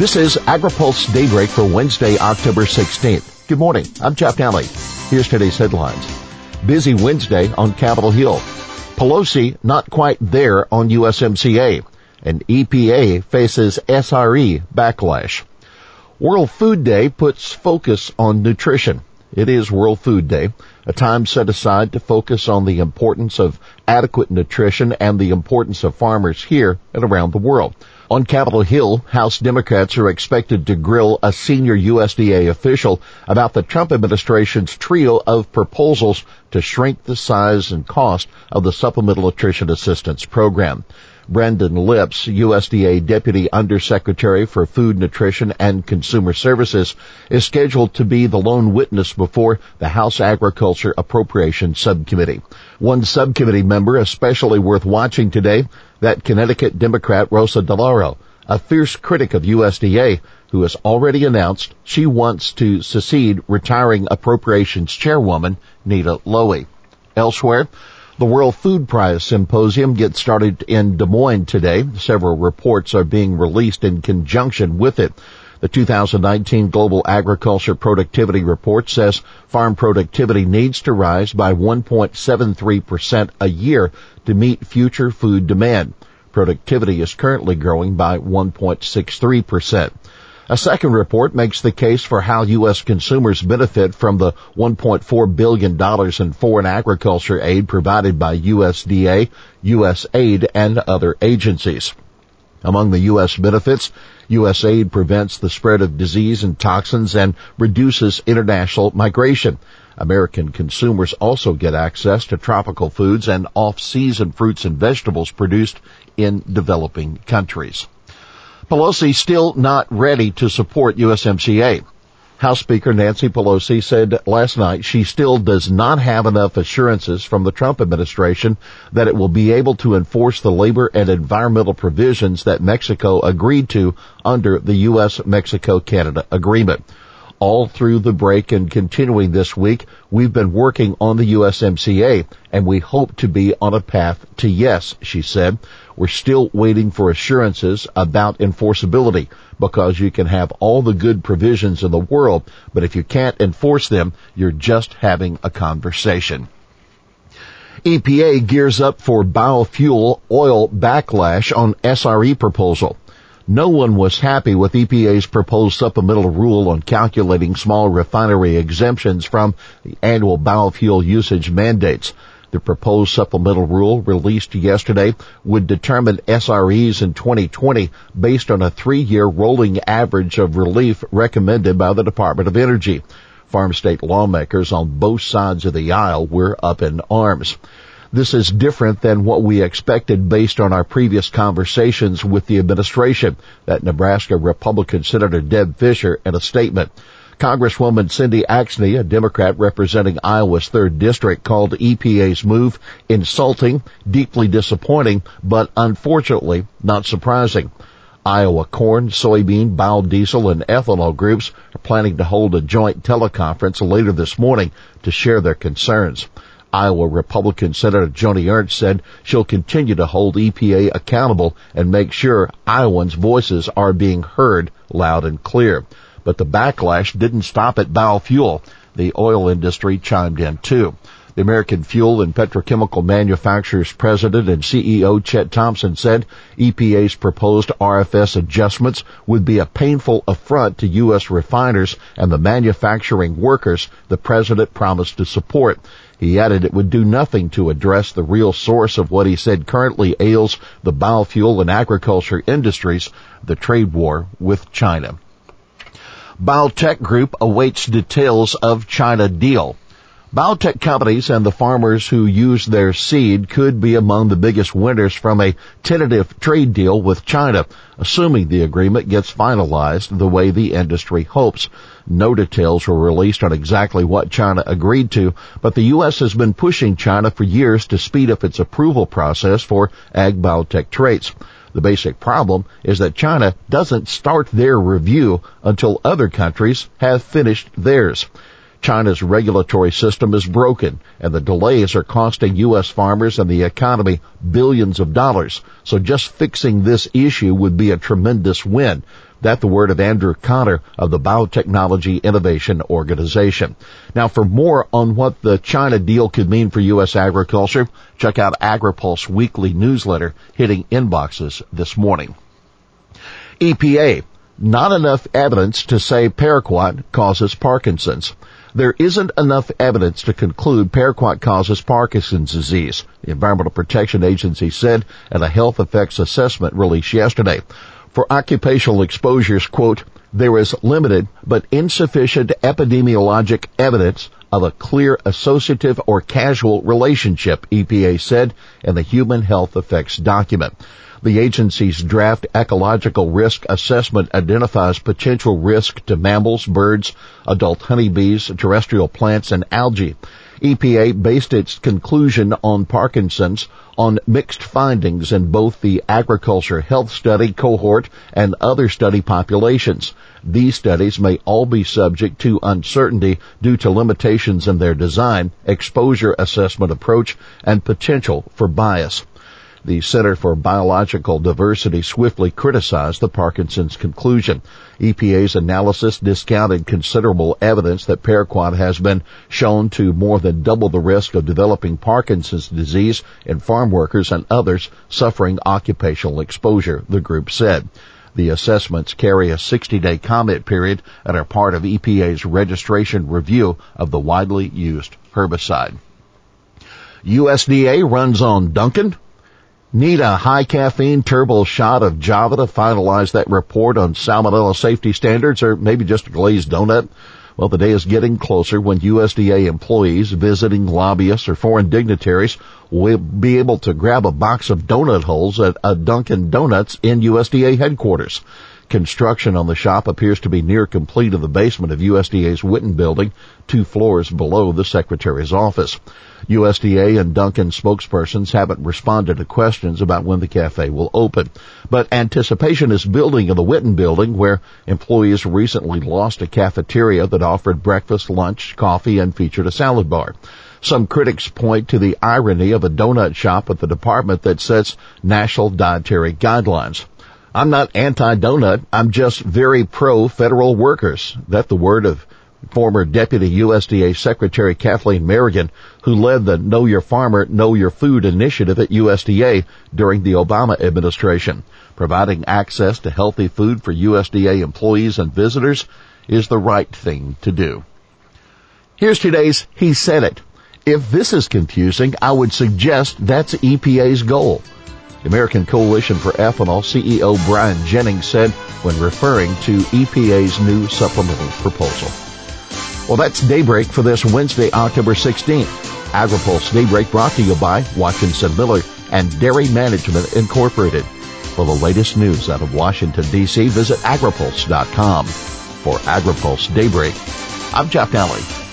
This is AgriPulse Daybreak for Wednesday, October 16th. Good morning. I'm Jeff Daly. Here's today's headlines. Busy Wednesday on Capitol Hill. Pelosi not quite there on USMCA. And EPA faces SRE backlash. World Food Day puts focus on nutrition. It is World Food Day, a time set aside to focus on the importance of adequate nutrition and the importance of farmers here and around the world. On Capitol Hill, House Democrats are expected to grill a senior USDA official about the Trump administration's trio of proposals to shrink the size and cost of the Supplemental Nutrition Assistance Program. Brandon Lipps, USDA Deputy Undersecretary for Food, Nutrition, and Consumer Services, is scheduled to be the lone witness before the House Agriculture Appropriations Subcommittee. One subcommittee member especially worth watching today, that Connecticut Democrat Rosa DeLauro, a fierce critic of USDA who has already announced she wants to succeed retiring Appropriations Chairwoman Nita Lowey. Elsewhere, the World Food Prize Symposium gets started in Des Moines today. Several reports are being released in conjunction with it. The 2019 Global Agriculture Productivity Report says farm productivity needs to rise by 1.73% a year to meet future food demand. Productivity is currently growing by 1.63%. A second report makes the case for how U.S. consumers benefit from the $1.4 billion in foreign agriculture aid provided by USDA, USAID, and other agencies. Among the U.S. benefits, USAID prevents the spread of disease and toxins and reduces international migration. American consumers also get access to tropical foods and off-season fruits and vegetables produced in developing countries. Pelosi still not ready to support USMCA. House Speaker Nancy Pelosi said last night she still does not have enough assurances from the Trump administration that it will be able to enforce the labor and environmental provisions that Mexico agreed to under the U.S.-Mexico-Canada agreement all through the break and continuing this week, we've been working on the USMCA and we hope to be on a path to yes, she said. We're still waiting for assurances about enforceability because you can have all the good provisions in the world, but if you can't enforce them, you're just having a conversation. EPA gears up for biofuel oil backlash on SRE proposal. No one was happy with EPA's proposed supplemental rule on calculating small refinery exemptions from the annual biofuel usage mandates. The proposed supplemental rule released yesterday would determine SREs in 2020 based on a three-year rolling average of relief recommended by the Department of Energy. Farm state lawmakers on both sides of the aisle were up in arms. This is different than what we expected based on our previous conversations with the administration, that Nebraska Republican Senator Deb Fischer in a statement. Congresswoman Cindy Axne, a Democrat representing Iowa's 3rd District, called EPA's move insulting, deeply disappointing, but unfortunately not surprising. Iowa corn, soybean, biodiesel, and ethanol groups are planning to hold a joint teleconference later this morning to share their concerns. Iowa Republican Senator Joni Ernst said she'll continue to hold EPA accountable and make sure Iowans' voices are being heard loud and clear. But the backlash didn't stop at biofuel. The oil industry chimed in too. The American Fuel and Petrochemical Manufacturers President and CEO Chet Thompson said EPA's proposed RFS adjustments would be a painful affront to U.S. refiners and the manufacturing workers the President promised to support. He added it would do nothing to address the real source of what he said currently ails the biofuel and agriculture industries, the trade war with China. Biotech Group awaits details of China deal. Biotech companies and the farmers who use their seed could be among the biggest winners from a tentative trade deal with China, assuming the agreement gets finalized the way the industry hopes. No details were released on exactly what China agreed to, but the U.S. has been pushing China for years to speed up its approval process for ag biotech traits. The basic problem is that China doesn't start their review until other countries have finished theirs. China's regulatory system is broken and the delays are costing U.S. farmers and the economy billions of dollars. So just fixing this issue would be a tremendous win. That the word of Andrew Cotter of the Biotechnology Innovation Organization. Now for more on what the China deal could mean for U.S. agriculture, check out AgriPulse weekly newsletter hitting inboxes this morning. EPA. Not enough evidence to say paraquat causes Parkinson's. There isn't enough evidence to conclude paraquat causes Parkinson's disease, the Environmental Protection Agency said in a health effects assessment released yesterday. For occupational exposures, quote, there is limited but insufficient epidemiologic evidence of a clear associative or causal relationship, EPA said in the Human Health Effects document. The agency's draft ecological risk assessment identifies potential risk to mammals, birds, adult honeybees, terrestrial plants, and algae. EPA based its conclusion on Parkinson's on mixed findings in both the agriculture health study cohort and other study populations. These studies may all be subject to uncertainty due to limitations in their design, exposure assessment approach, and potential for bias. The Center for Biological Diversity swiftly criticized the Parkinson's conclusion. EPA's analysis discounted considerable evidence that paraquat has been shown to more than double the risk of developing Parkinson's disease in farm workers and others suffering occupational exposure, the group said. The assessments carry a 60-day comment period and are part of EPA's registration review of the widely used herbicide. USDA runs on Dunkin', Need a high caffeine turbo shot of Java to finalize that report on salmonella safety standards or maybe just a glazed donut? Well, the day is getting closer when USDA employees visiting lobbyists or foreign dignitaries will be able to grab a box of donut holes at a Dunkin' Donuts in USDA headquarters. Construction on the shop appears to be near complete in the basement of USDA's Whitten building, two floors below the Secretary's office. USDA and Dunkin' spokespersons haven't responded to questions about when the cafe will open. But anticipation is building in the Whitten building where employees recently lost a cafeteria that offered breakfast, lunch, coffee, and featured a salad bar. Some critics point to the irony of a donut shop at the department that sets national dietary guidelines. I'm not anti-donut. I'm just very pro-federal workers. That the word of former Deputy USDA Secretary Kathleen Merrigan, who led the Know Your Farmer, Know Your Food initiative at USDA during the Obama administration. Providing access to healthy food for USDA employees and visitors is the right thing to do. Here's today's He Said It. If this is confusing, I would suggest that's EPA's goal. The American Coalition for Ethanol CEO Brian Jennings said when referring to EPA's new supplemental proposal. Well, that's Daybreak for this Wednesday, October 16th. AgriPulse Daybreak brought to you by Watkinson Miller and Dairy Management Incorporated. For the latest news out of Washington, D.C., visit agripulse.com. For AgriPulse Daybreak, I'm Jeff Daly.